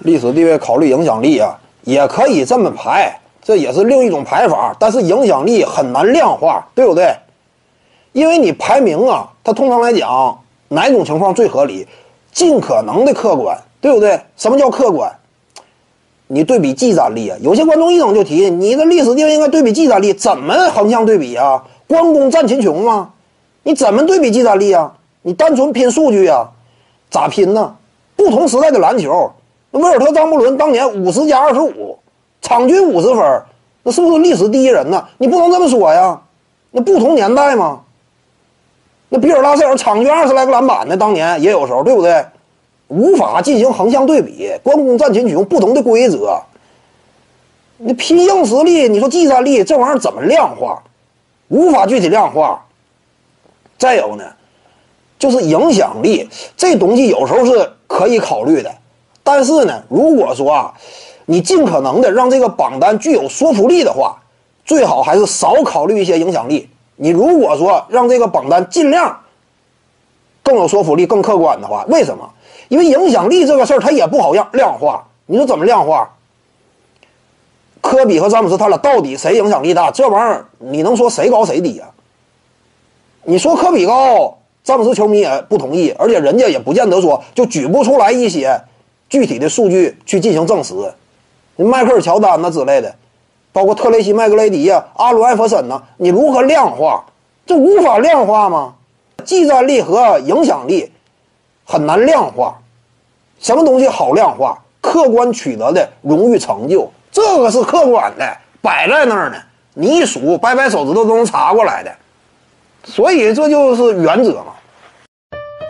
历史地位考虑影响力啊，也可以这么排，这也是另一种排法。但是影响力很难量化，对不对？因为你排名啊，它通常来讲，哪种情况最合理？尽可能的客观，对不对？什么叫客观？你对比技战力啊，有些观众一整就提，你的历史地位应该对比技战力，怎么横向对比啊？关公战秦琼吗？你怎么对比技战力啊？你单纯拼数据啊？咋拼呢？不同时代的篮球，那威尔特张伯伦当年五十加二十五，场均五十分，那是不是历史第一人呢？你不能这么说呀，那不同年代嘛？那比尔拉塞尔场均二十来个篮板呢，当年也有时候，对不对？无法进行横向对比。关公战秦琼，不同的规则。你拼硬实力，你说技战力这玩意儿怎么量化？无法具体量化。再有呢，就是影响力这东西有时候是可以考虑的，但是呢，如果说啊，你尽可能的让这个榜单具有说服力的话，最好还是少考虑一些影响力。你如果说让这个榜单尽量更有说服力、更客观的话，为什么？因为影响力这个事儿它也不好量量化。你说怎么量化？科比和詹姆斯他俩到底谁影响力大？这玩意儿你能说谁高谁低啊？你说科比高，詹姆斯球迷也不同意，而且人家也不见得说就举不出来一些具体的数据去进行证实。迈克尔乔丹呐之类的。包括特雷西·麦格雷迪呀、阿伦·艾弗森呐，你如何量化？这无法量化吗？技战力和影响力很难量化。什么东西好量化？客观取得的荣誉成就，这个是客观的，摆在那儿呢。你一数，掰掰手指头都能查过来的。所以这就是原则嘛。